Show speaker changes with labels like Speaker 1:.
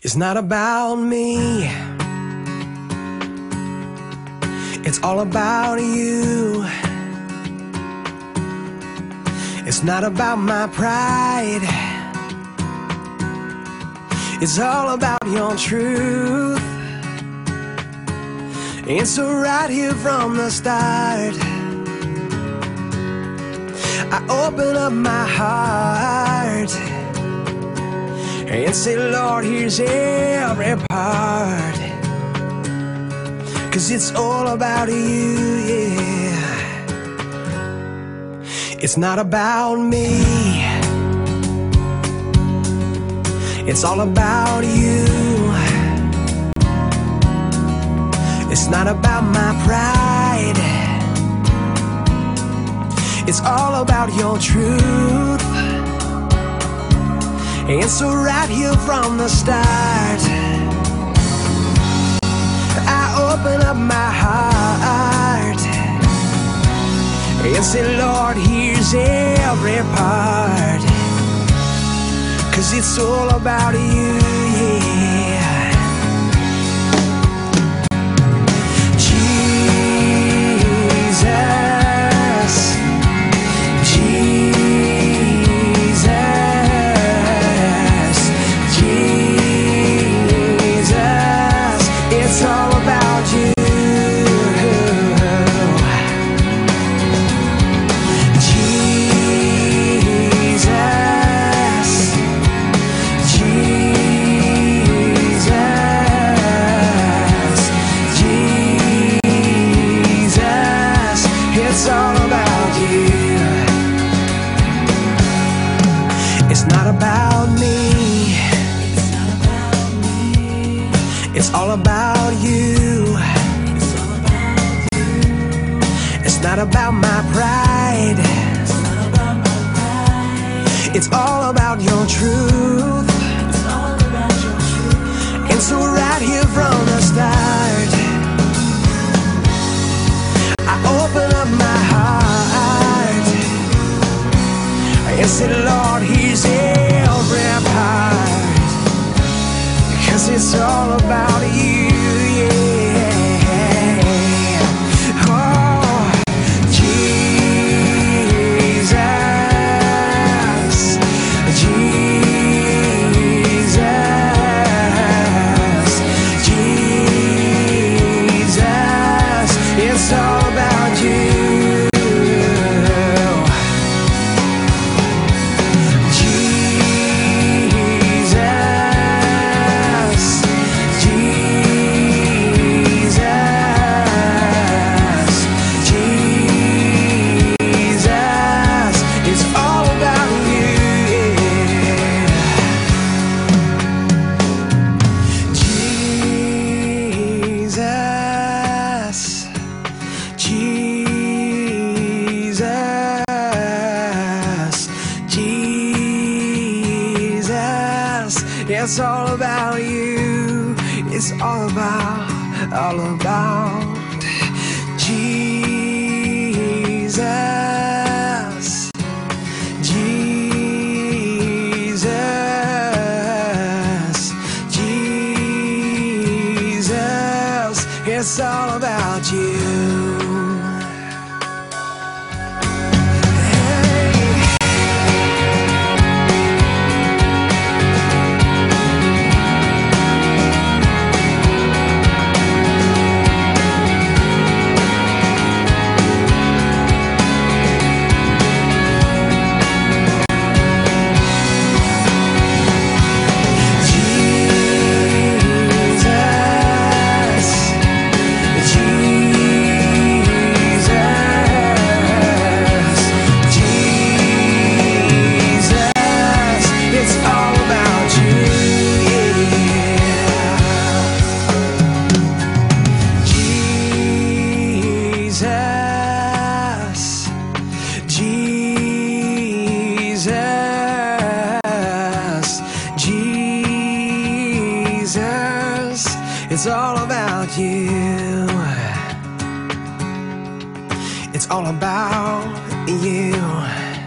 Speaker 1: It's not about me. It's all about you. It's not about my pride. It's all about your truth. It's so right here from the start. I open up my heart and say, Lord, here's every part. Cause it's all about you, yeah. It's not about me, it's all about you. It's not about my pride. It's all about your truth. And so right here from the start, I open up my heart. And say, Lord, here's every part. Cause it's all about you, It's not about me. It's all about you. It's not about my pride. It's all about your truth. And so right here from the start, I open up my heart and say, it's all about you, yeah. Oh, Jesus, Jesus, Jesus, Jesus, it's all about you. It's all about, all about Jesus, Jesus, Jesus, it's all about you. It's all about you. It's all about you.